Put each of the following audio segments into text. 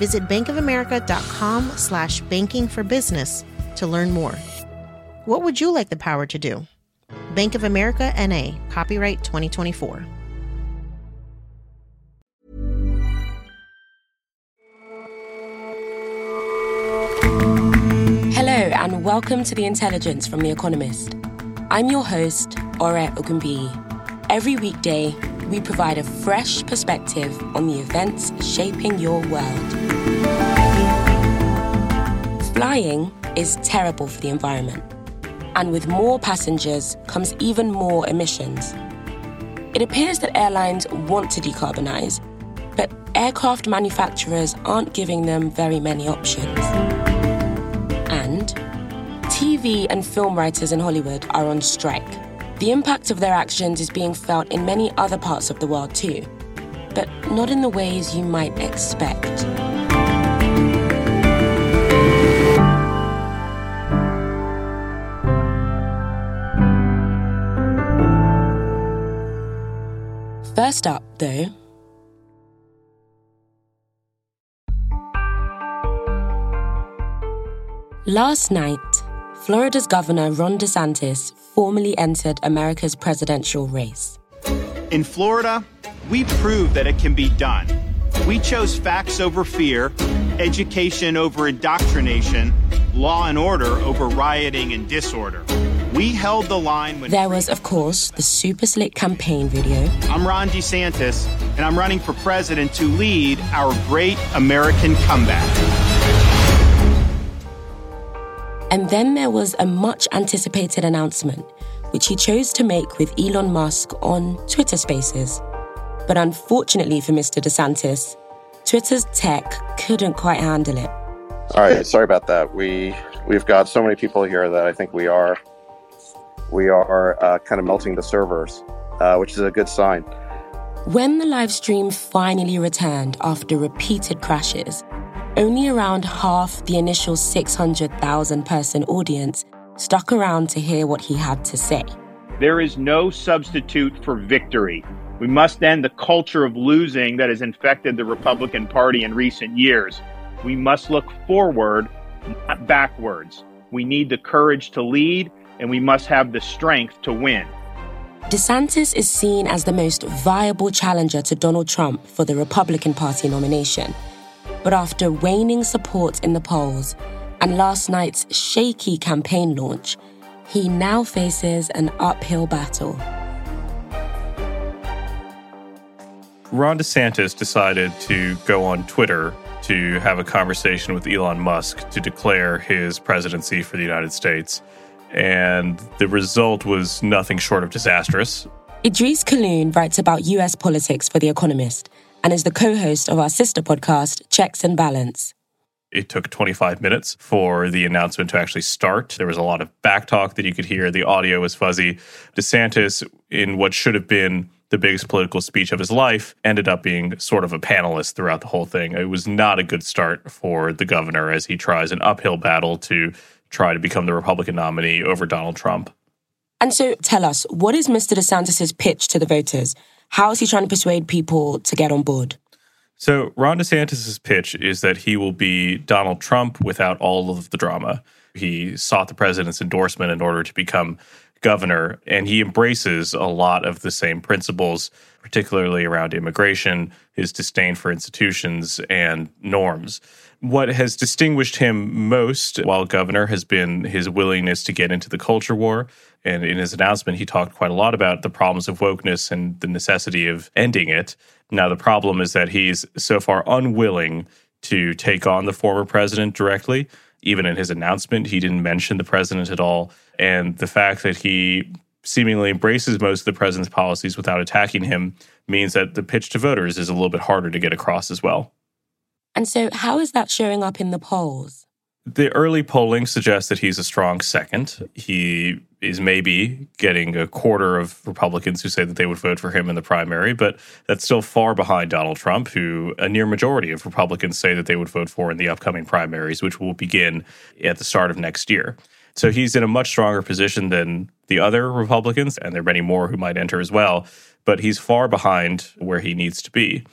Visit bankofamerica.com slash banking for business to learn more. What would you like the power to do? Bank of America NA, copyright 2024. Hello, and welcome to The Intelligence from The Economist. I'm your host, Ore Ogunbiyi. Every weekday, we provide a fresh perspective on the events shaping your world. Flying is terrible for the environment, and with more passengers comes even more emissions. It appears that airlines want to decarbonize, but aircraft manufacturers aren't giving them very many options. And TV and film writers in Hollywood are on strike. The impact of their actions is being felt in many other parts of the world too, but not in the ways you might expect. First up, though, last night, Florida's Governor Ron DeSantis formally entered America's presidential race. In Florida, we proved that it can be done. We chose facts over fear, education over indoctrination, law and order over rioting and disorder. We held the line when There was, of course, the super slick campaign video. I'm Ron DeSantis, and I'm running for president to lead our great American comeback. And then there was a much anticipated announcement, which he chose to make with Elon Musk on Twitter Spaces. But unfortunately for Mr. DeSantis, Twitter's tech couldn't quite handle it. All right, sorry about that. We we've got so many people here that I think we are we are uh, kind of melting the servers, uh, which is a good sign. When the live stream finally returned after repeated crashes, only around half the initial 600,000 person audience stuck around to hear what he had to say. There is no substitute for victory. We must end the culture of losing that has infected the Republican Party in recent years. We must look forward, not backwards. We need the courage to lead, and we must have the strength to win. DeSantis is seen as the most viable challenger to Donald Trump for the Republican Party nomination. But after waning support in the polls and last night's shaky campaign launch, he now faces an uphill battle. Ron DeSantis decided to go on Twitter to have a conversation with Elon Musk to declare his presidency for the United States. And the result was nothing short of disastrous. Idrees Kahloon writes about US politics for The Economist and is the co host of our sister podcast, Checks and Balance. It took 25 minutes for the announcement to actually start. There was a lot of backtalk that you could hear. The audio was fuzzy. DeSantis, in what should have been the biggest political speech of his life, ended up being sort of a panelist throughout the whole thing. It was not a good start for the governor as he tries an uphill battle to try to become the Republican nominee over Donald Trump. And so tell us, what is Mr. DeSantis' pitch to the voters? How is he trying to persuade people to get on board? So, Ron DeSantis' pitch is that he will be Donald Trump without all of the drama. He sought the president's endorsement in order to become governor, and he embraces a lot of the same principles, particularly around immigration, his disdain for institutions and norms. What has distinguished him most while governor has been his willingness to get into the culture war. And in his announcement, he talked quite a lot about the problems of wokeness and the necessity of ending it. Now, the problem is that he's so far unwilling to take on the former president directly. Even in his announcement, he didn't mention the president at all. And the fact that he seemingly embraces most of the president's policies without attacking him means that the pitch to voters is a little bit harder to get across as well. And so, how is that showing up in the polls? The early polling suggests that he's a strong second. He is maybe getting a quarter of Republicans who say that they would vote for him in the primary, but that's still far behind Donald Trump, who a near majority of Republicans say that they would vote for in the upcoming primaries, which will begin at the start of next year. So he's in a much stronger position than the other Republicans, and there are many more who might enter as well, but he's far behind where he needs to be.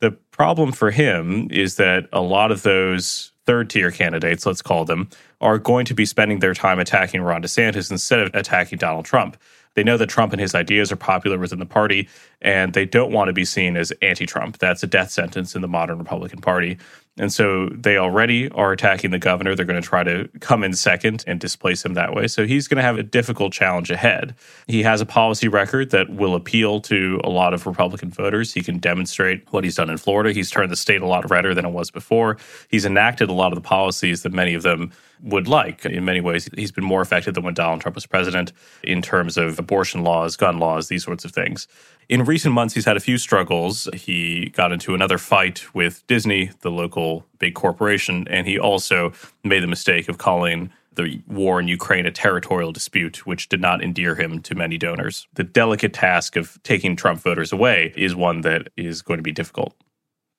The problem for him is that a lot of those third tier candidates, let's call them, are going to be spending their time attacking Ron DeSantis instead of attacking Donald Trump. They know that Trump and his ideas are popular within the party, and they don't want to be seen as anti Trump. That's a death sentence in the modern Republican Party. And so they already are attacking the governor. They're going to try to come in second and displace him that way. So he's going to have a difficult challenge ahead. He has a policy record that will appeal to a lot of Republican voters. He can demonstrate what he's done in Florida. He's turned the state a lot redder than it was before. He's enacted a lot of the policies that many of them would like. In many ways, he's been more effective than when Donald Trump was president in terms of abortion laws, gun laws, these sorts of things. In recent months, he's had a few struggles. He got into another fight with Disney, the local big corporation, and he also made the mistake of calling the war in Ukraine a territorial dispute, which did not endear him to many donors. The delicate task of taking Trump voters away is one that is going to be difficult.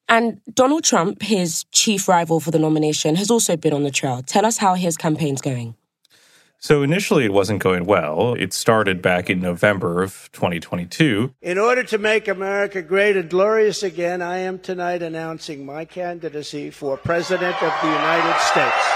And Donald Trump, his chief rival for the nomination, has also been on the trail. Tell us how his campaign's going. So initially, it wasn't going well. It started back in November of 2022. In order to make America great and glorious again, I am tonight announcing my candidacy for President of the United States.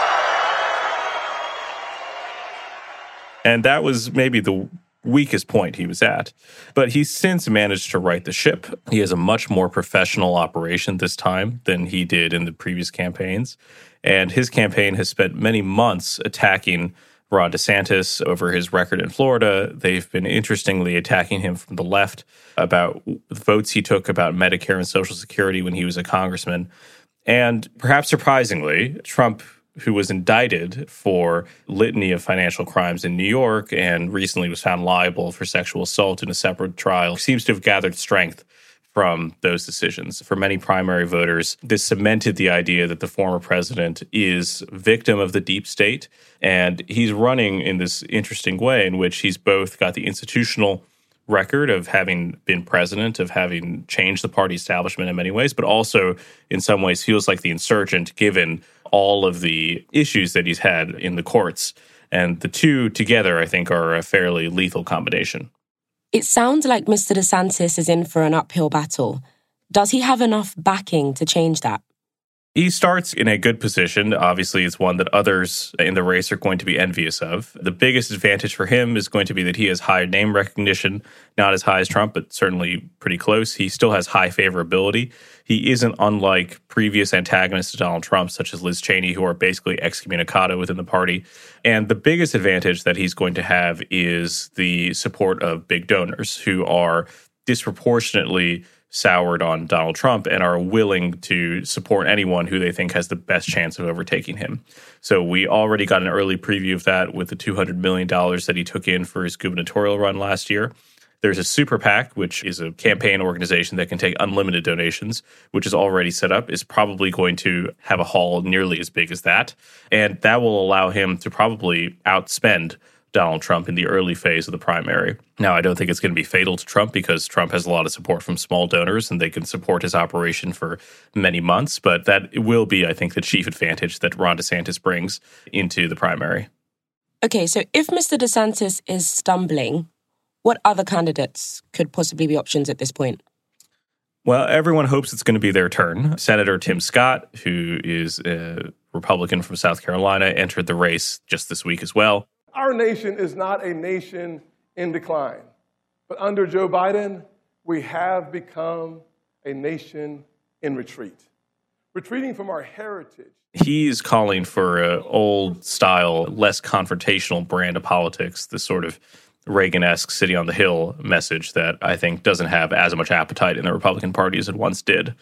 And that was maybe the weakest point he was at. But he's since managed to right the ship. He has a much more professional operation this time than he did in the previous campaigns. And his campaign has spent many months attacking Ron DeSantis over his record in Florida. They've been interestingly attacking him from the left about votes he took about Medicare and Social Security when he was a congressman. And perhaps surprisingly, Trump, who was indicted for litany of financial crimes in New York and recently was found liable for sexual assault in a separate trial, seems to have gathered strength from those decisions. For many primary voters, this cemented the idea that the former president is victim of the deep state. And he's running in this interesting way in which he's both got the institutional record of having been president, of having changed the party establishment in many ways, but also in some ways feels like the insurgent given all of the issues that he's had in the courts. And the two together, I think, are a fairly lethal combination. It sounds like Mr. DeSantis is in for an uphill battle. Does he have enough backing to change that? He starts in a good position. Obviously, it's one that others in the race are going to be envious of. The biggest advantage for him is going to be that he has high name recognition, not as high as Trump, but certainly pretty close. He still has high favorability. He isn't unlike previous antagonists to Donald Trump, such as Liz Cheney, who are basically excommunicado within the party. And the biggest advantage that he's going to have is the support of big donors who are disproportionately soured on Donald Trump and are willing to support anyone who they think has the best chance of overtaking him. So we already got an early preview of that with the $200 million that he took in for his gubernatorial run last year. There's a super PAC, which is a campaign organization that can take unlimited donations, which is already set up, is probably going to have a haul nearly as big as that. And that will allow him to probably outspend Donald Trump in the early phase of the primary. Now, I don't think it's going to be fatal to Trump because Trump has a lot of support from small donors and they can support his operation for many months. But that will be, I think, the chief advantage that Ron DeSantis brings into the primary. Okay, so if Mr. DeSantis is stumbling, what other candidates could possibly be options at this point? Well, everyone hopes it's going to be their turn. Senator Tim Scott, who is a Republican from South Carolina, entered the race just this week as well. Our nation is not a nation in decline, but under Joe Biden, we have become a nation in retreat, retreating from our heritage. He's calling for an old style, less confrontational brand of politics, this sort of Reagan esque city on the hill message that I think doesn't have as much appetite in the Republican Party as it once did.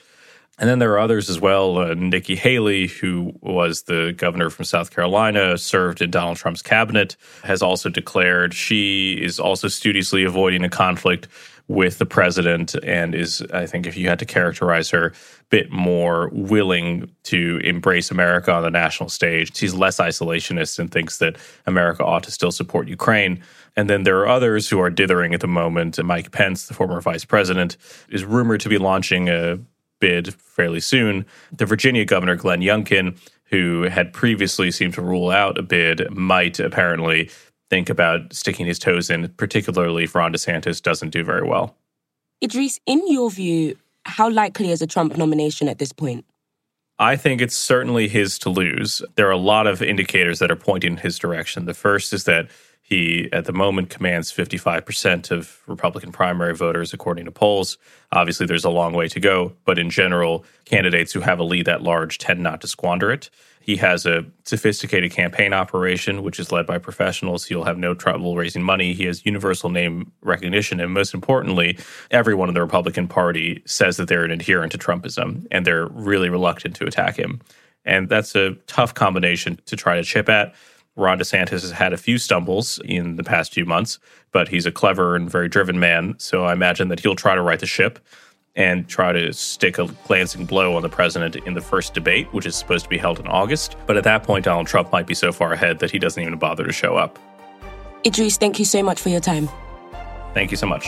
And then there are others as well. Uh, Nikki Haley, who was the governor from South Carolina, served in Donald Trump's cabinet, has also declared she is also studiously avoiding a conflict with the president and is, I think, if you had to characterize her, a bit more willing to embrace America on the national stage. She's less isolationist and thinks that America ought to still support Ukraine. And then there are others who are dithering at the moment. Mike Pence, the former vice president, is rumored to be launching a bid fairly soon. The Virginia governor, Glenn Youngkin, who had previously seemed to rule out a bid, might apparently think about sticking his toes in, particularly if Ron DeSantis doesn't do very well. Idrees, in your view, how likely is a Trump nomination at this point? I think it's certainly his to lose. There are a lot of indicators that are pointing in his direction. The first is that he, at the moment, commands 55% of Republican primary voters, according to polls. Obviously, there's a long way to go, but in general, candidates who have a lead that large tend not to squander it. He has a sophisticated campaign operation, which is led by professionals. He'll have no trouble raising money. He has universal name recognition. And most importantly, everyone in the Republican Party says that they're an adherent to Trumpism and they're really reluctant to attack him. And that's a tough combination to try to chip at. Ron DeSantis has had a few stumbles in the past few months, but he's a clever and very driven man. So I imagine that he'll try to right the ship and try to stick a glancing blow on the president in the first debate, which is supposed to be held in August. But at that point, Donald Trump might be so far ahead that he doesn't even bother to show up. Idrees, thank you so much for your time. Thank you so much.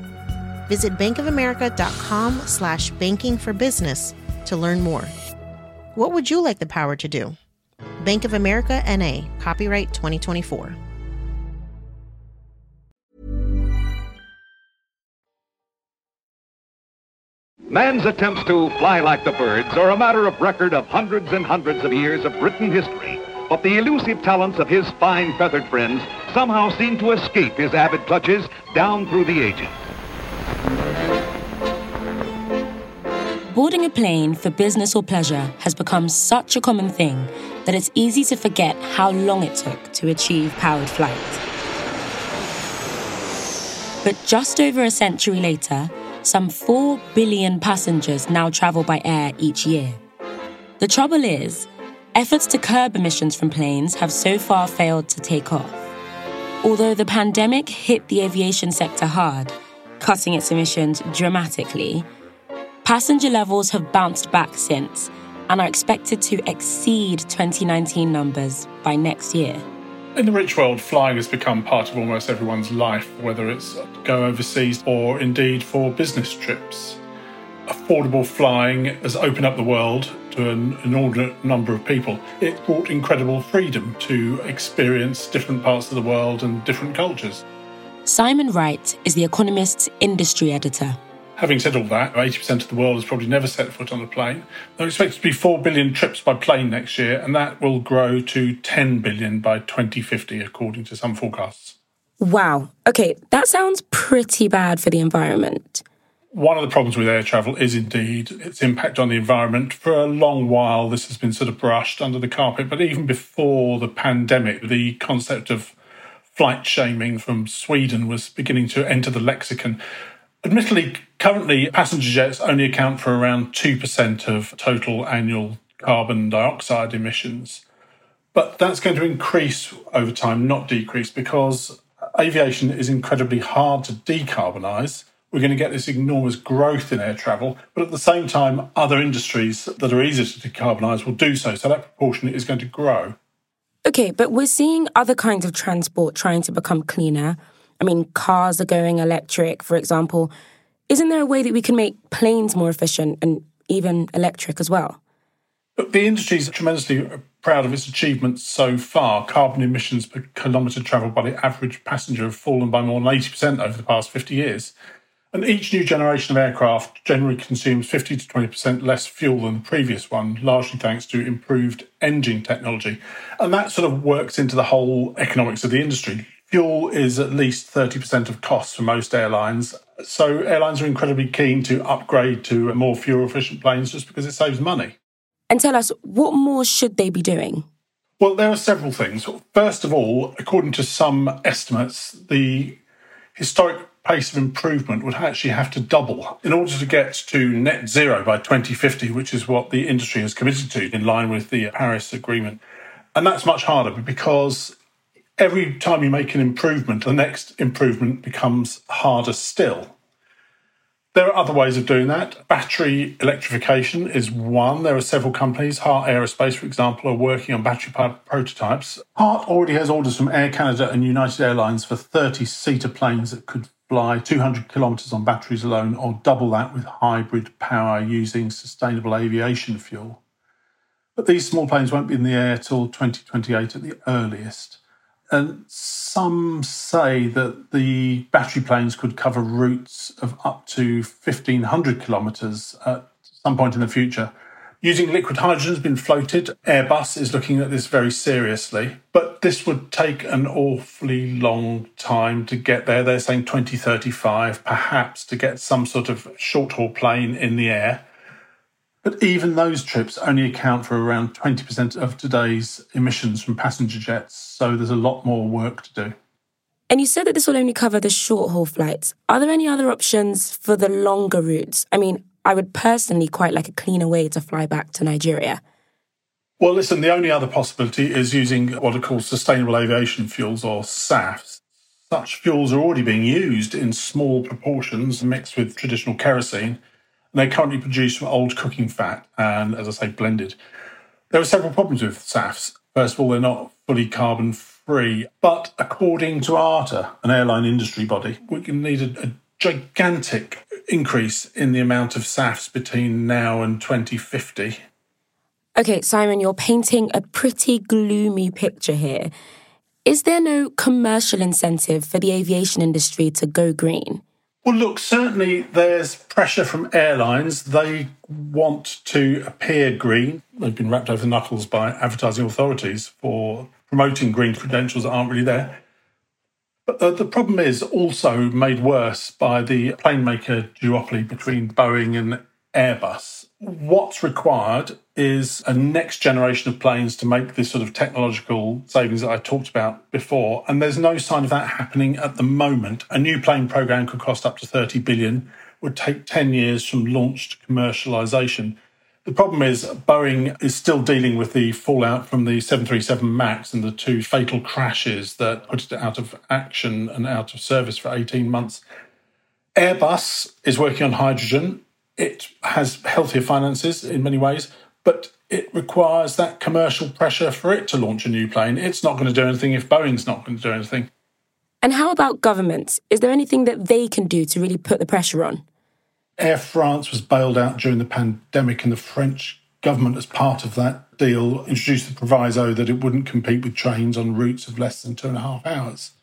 Visit bankofamerica.com slash banking for business to learn more. What would you like the power to do? Bank of America NA, copyright 2024. Man's attempts to fly like the birds are a matter of record of hundreds and hundreds of years of written history. But the elusive talents of his fine feathered friends somehow seem to escape his avid clutches down through the ages. Boarding a plane for business or pleasure has become such a common thing that it's easy to forget how long it took to achieve powered flight. But just over a century later, some 4 billion passengers now travel by air each year. The trouble is, efforts to curb emissions from planes have so far failed to take off. Although the pandemic hit the aviation sector hard, cutting its emissions dramatically, passenger levels have bounced back since and are expected to exceed 2019 numbers by next year. In the rich world, flying has become part of almost everyone's life, whether it's go overseas or indeed for business trips. Affordable flying has opened up the world to an inordinate number of people. It brought incredible freedom to experience different parts of the world and different cultures. Simon Wright is The Economist's industry editor. Having said all that, 80% of the world has probably never set foot on a plane. There are expected to be 4 billion trips by plane next year, and that will grow to 10 billion by 2050, according to some forecasts. Wow. Okay, that sounds pretty bad for the environment. One of the problems with air travel is indeed its impact on the environment. For a long while, this has been sort of brushed under the carpet, but even before the pandemic, the concept of flight shaming from Sweden was beginning to enter the lexicon. Admittedly, currently passenger jets only account for around 2% of total annual carbon dioxide emissions. But that's going to increase over time, not decrease, because aviation is incredibly hard to decarbonise. We're going to get this enormous growth in air travel, but at the same time, other industries that are easier to decarbonise will do so. So that proportion is going to grow. Okay, but we're seeing other kinds of transport trying to become cleaner. I mean, cars are going electric, for example. Isn't there a way that we can make planes more efficient and even electric as well? But the industry is tremendously proud of its achievements so far. Carbon emissions per kilometre travelled by the average passenger have fallen by more than 80% over the past 50 years. And each new generation of aircraft generally consumes 50 to 20% less fuel than the previous one, largely thanks to improved engine technology. And that sort of works into the whole economics of the industry. Fuel is at least 30% of costs for most airlines. So airlines are incredibly keen to upgrade to more fuel efficient planes just because it saves money. And tell us, what more should they be doing? Well, there are several things. First of all, according to some estimates, the historic pace of improvement would actually have to double in order to get to net zero by 2050, which is what the industry has committed to in line with the Paris Agreement. And that's much harder because every time you make an improvement, the next improvement becomes harder still. There are other ways of doing that. Battery electrification is one. There are several companies, Heart Aerospace, for example, are working on battery powered prototypes. Heart already has orders from Air Canada and United Airlines for 30 seater planes that could fly 200 kilometres on batteries alone, or double that with hybrid power using sustainable aviation fuel. But these small planes won't be in the air till 2028 at the earliest. And some say that the battery planes could cover routes of up to 1,500 kilometres at some point in the future. Using liquid hydrogen has been floated. Airbus is looking at this very seriously, but this would take an awfully long time to get there. They're saying 2035, perhaps, to get some sort of short haul plane in the air. But even those trips only account for around 20% of today's emissions from passenger jets, so there's a lot more work to do. And you said that this will only cover the short haul flights. Are there any other options for the longer routes? I mean, I would personally quite like a cleaner way to fly back to Nigeria. Well, listen, the only other possibility is using what are called sustainable aviation fuels or SAFs. Such fuels are already being used in small proportions mixed with traditional kerosene. And they're currently produced from old cooking fat and, as I say, blended. There are several problems with SAFs. First of all, they're not fully carbon free. But according to IATA, an airline industry body, we can need a, a gigantic increase in the amount of SAFs between now and 2050. Okay, Simon, you're painting a pretty gloomy picture here. Is there no commercial incentive for the aviation industry to go green? Well, look, certainly there's pressure from airlines. They want to appear green. They've been wrapped over the knuckles by advertising authorities for promoting green credentials that aren't really there. But uh, the problem is also made worse by the plane maker duopoly between Boeing and Airbus. What's required is a next generation of planes to make this sort of technological savings that I talked about before. And there's no sign of that happening at the moment. A new plane program could cost up to 30 billion, would take 10 years from launch to commercialization. The problem is Boeing is still dealing with the fallout from the 737 MAX and the two fatal crashes that put it out of action and out of service for 18 months. Airbus is working on hydrogen. It has healthier finances in many ways, but it requires that commercial pressure for it to launch a new plane. It's not going to do anything if Boeing's not going to do anything. And how about governments? Is there anything that they can do to really put the pressure on? Air France was bailed out during the pandemic, and the French government, as part of that deal, introduced the proviso that it wouldn't compete with trains on routes of less than two and a half hours.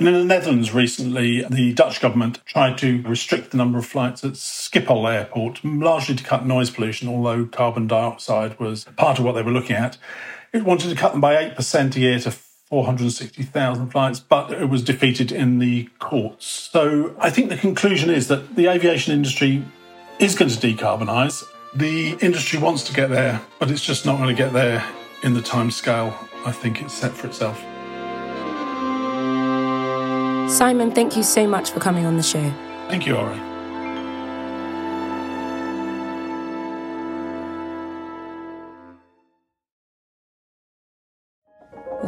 And in the Netherlands recently, the Dutch government tried to restrict the number of flights at Schiphol Airport, largely to cut noise pollution, although carbon dioxide was part of what they were looking at. It wanted to cut them by 8% a year to 460,000 flights, but it was defeated in the courts. So I think the conclusion is that the aviation industry is going to decarbonise. The industry wants to get there, but it's just not going to get there in the time scale I think it's set for itself. Simon, thank you so much for coming on the show. Thank you, Ori.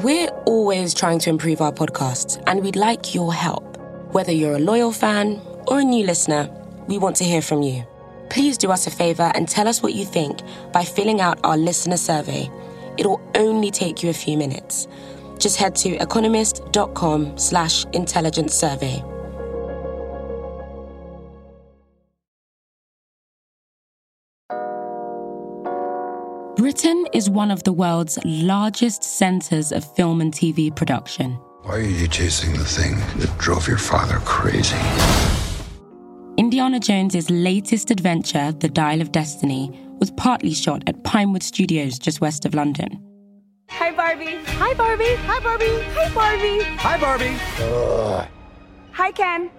We're always trying to improve our podcasts, and we'd like your help. Whether you're a loyal fan or a new listener, we want to hear from you. Please do us a favor and tell us what you think by filling out our listener survey. It'll only take you a few minutes. Just head to economist.com slash intelligence survey. Britain is one of the world's largest centres of film and TV production. Why are you chasing the thing that drove your father crazy? Indiana Jones's latest adventure, The Dial of Destiny, was partly shot at Pinewood Studios just west of London. Hi, Barbie. Hi, Barbie. Hi, Barbie. Hi, Barbie. Hi, Barbie. Ugh. Hi, Ken.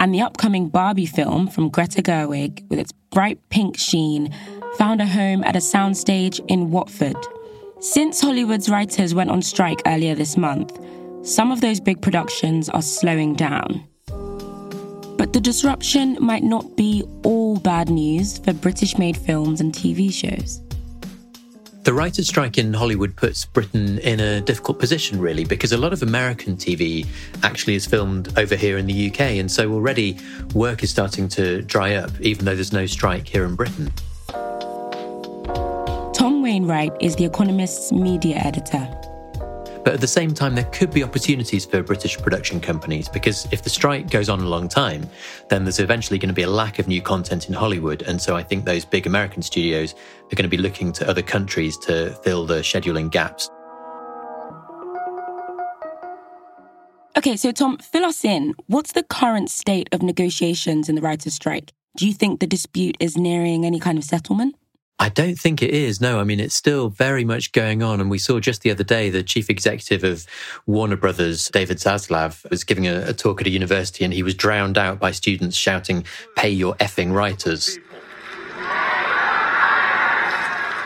And the upcoming Barbie film from Greta Gerwig, with its bright pink sheen, found a home at a soundstage in Watford. Since Hollywood's writers went on strike earlier this month, some of those big productions are slowing down. But the disruption might not be all bad news for British made films and TV shows. The writer's strike in Hollywood puts Britain in a difficult position, really, because a lot of American TV actually is filmed over here in the UK. And so already work is starting to dry up, even though there's no strike here in Britain. Wainwright is The Economist's media editor. But at the same time, there could be opportunities for British production companies because if the strike goes on a long time, then there's eventually going to be a lack of new content in Hollywood. And so I think those big American studios are going to be looking to other countries to fill the scheduling gaps. Okay, so Tom, fill us in. What's the current state of negotiations in the writer's strike? Do you think the dispute is nearing any kind of settlement? I don't think it is. No, I mean, it's still very much going on. And we saw just the other day the chief executive of Warner Brothers, David Zaslav, was giving a, a talk at a university and he was drowned out by students shouting, pay your effing writers.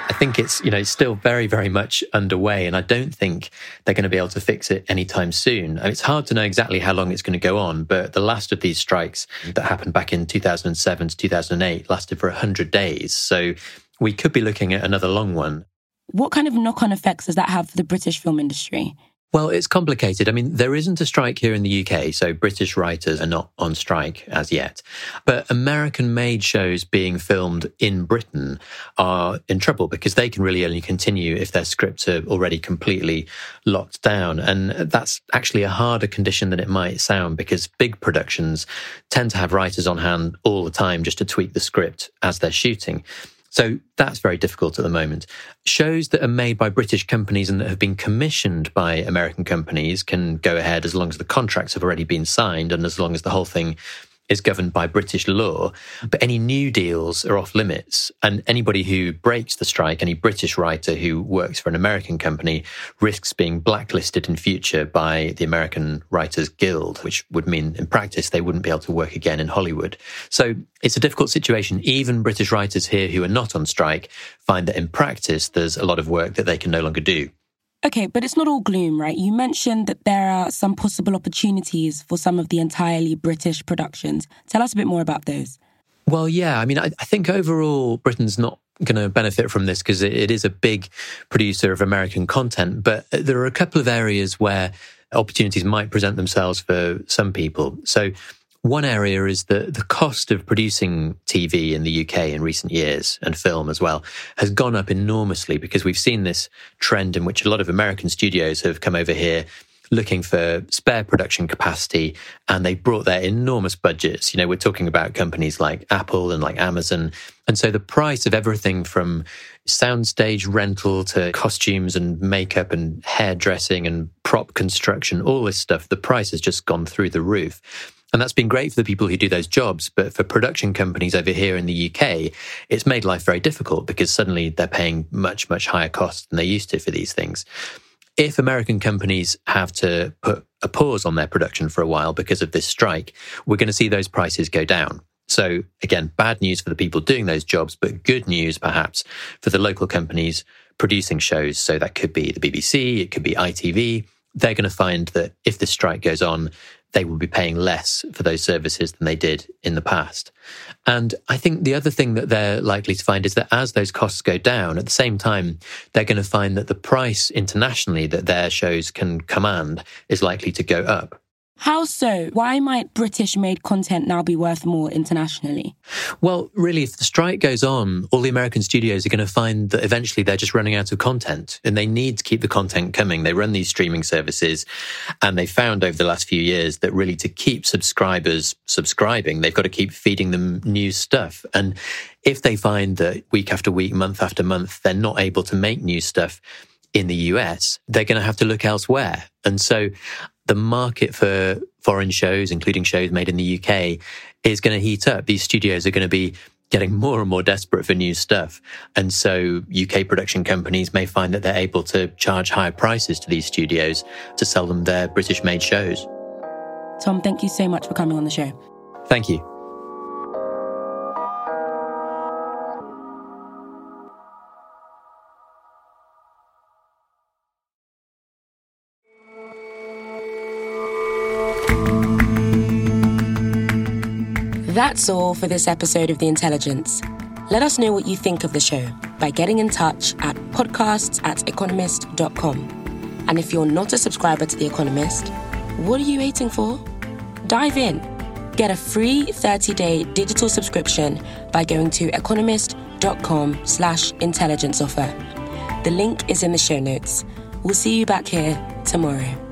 I think it's, you know, it's still very, very much underway. And I don't think they're going to be able to fix it anytime soon. And it's hard to know exactly how long it's going to go on, but the last of these strikes that happened back in 2007 to 2008 lasted for 100 days. So we could be looking at another long one. What kind of knock on effects does that have for the British film industry? Well, it's complicated. I mean, there isn't a strike here in the UK, so British writers are not on strike as yet. But American made shows being filmed in Britain are in trouble because they can really only continue if their scripts are already completely locked down. And that's actually a harder condition than it might sound because big productions tend to have writers on hand all the time just to tweak the script as they're shooting. So that's very difficult at the moment. Shows that are made by British companies and that have been commissioned by American companies can go ahead as long as the contracts have already been signed and as long as the whole thing is governed by British law, but any new deals are off limits. And anybody who breaks the strike, any British writer who works for an American company, risks being blacklisted in future by the American Writers Guild, which would mean in practice they wouldn't be able to work again in Hollywood. So it's a difficult situation. Even British writers here who are not on strike find that in practice there's a lot of work that they can no longer do. Okay, but it's not all gloom, right? You mentioned that there are some possible opportunities for some of the entirely British productions. Tell us a bit more about those. Well, yeah, I mean, I, I think overall Britain's not going to benefit from this because it, it is a big producer of American content, but there are a couple of areas where opportunities might present themselves for some people. So, one area is that the cost of producing TV in the UK in recent years and film as well has gone up enormously because we've seen this trend in which a lot of American studios have come over here looking for spare production capacity and they brought their enormous budgets. You know, we're talking about companies like Apple and like Amazon. And so the price of everything from soundstage rental to costumes and makeup and hairdressing and prop construction, all this stuff, the price has just gone through the roof. And that's been great for the people who do those jobs. But for production companies over here in the UK, it's made life very difficult because suddenly they're paying much, much higher costs than they used to for these things. If American companies have to put a pause on their production for a while because of this strike, we're going to see those prices go down. So again, bad news for the people doing those jobs, but good news perhaps for the local companies producing shows. So that could be the BBC, it could be ITV. They're going to find that if this strike goes on, they will be paying less for those services than they did in the past. And I think the other thing that they're likely to find is that as those costs go down, at the same time, they're going to find that the price internationally that their shows can command is likely to go up. How so? Why might British made content now be worth more internationally? Well, really, if the strike goes on, all the American studios are going to find that eventually they're just running out of content and they need to keep the content coming. They run these streaming services and they found over the last few years that really to keep subscribers subscribing, they've got to keep feeding them new stuff. And if they find that week after week, month after month, they're not able to make new stuff, in the US, they're going to have to look elsewhere. And so the market for foreign shows, including shows made in the UK, is going to heat up. These studios are going to be getting more and more desperate for new stuff. And so UK production companies may find that they're able to charge higher prices to these studios to sell them their British made shows. Tom, thank you so much for coming on the show. Thank you. That's all for this episode of The Intelligence. Let us know what you think of the show by getting in touch at podcasts at economist.com. And if you're not a subscriber to The Economist, what are you waiting for? Dive in. Get a free 30-day digital subscription by going to economist.com slash intelligence offer. The link is in the show notes. We'll see you back here tomorrow.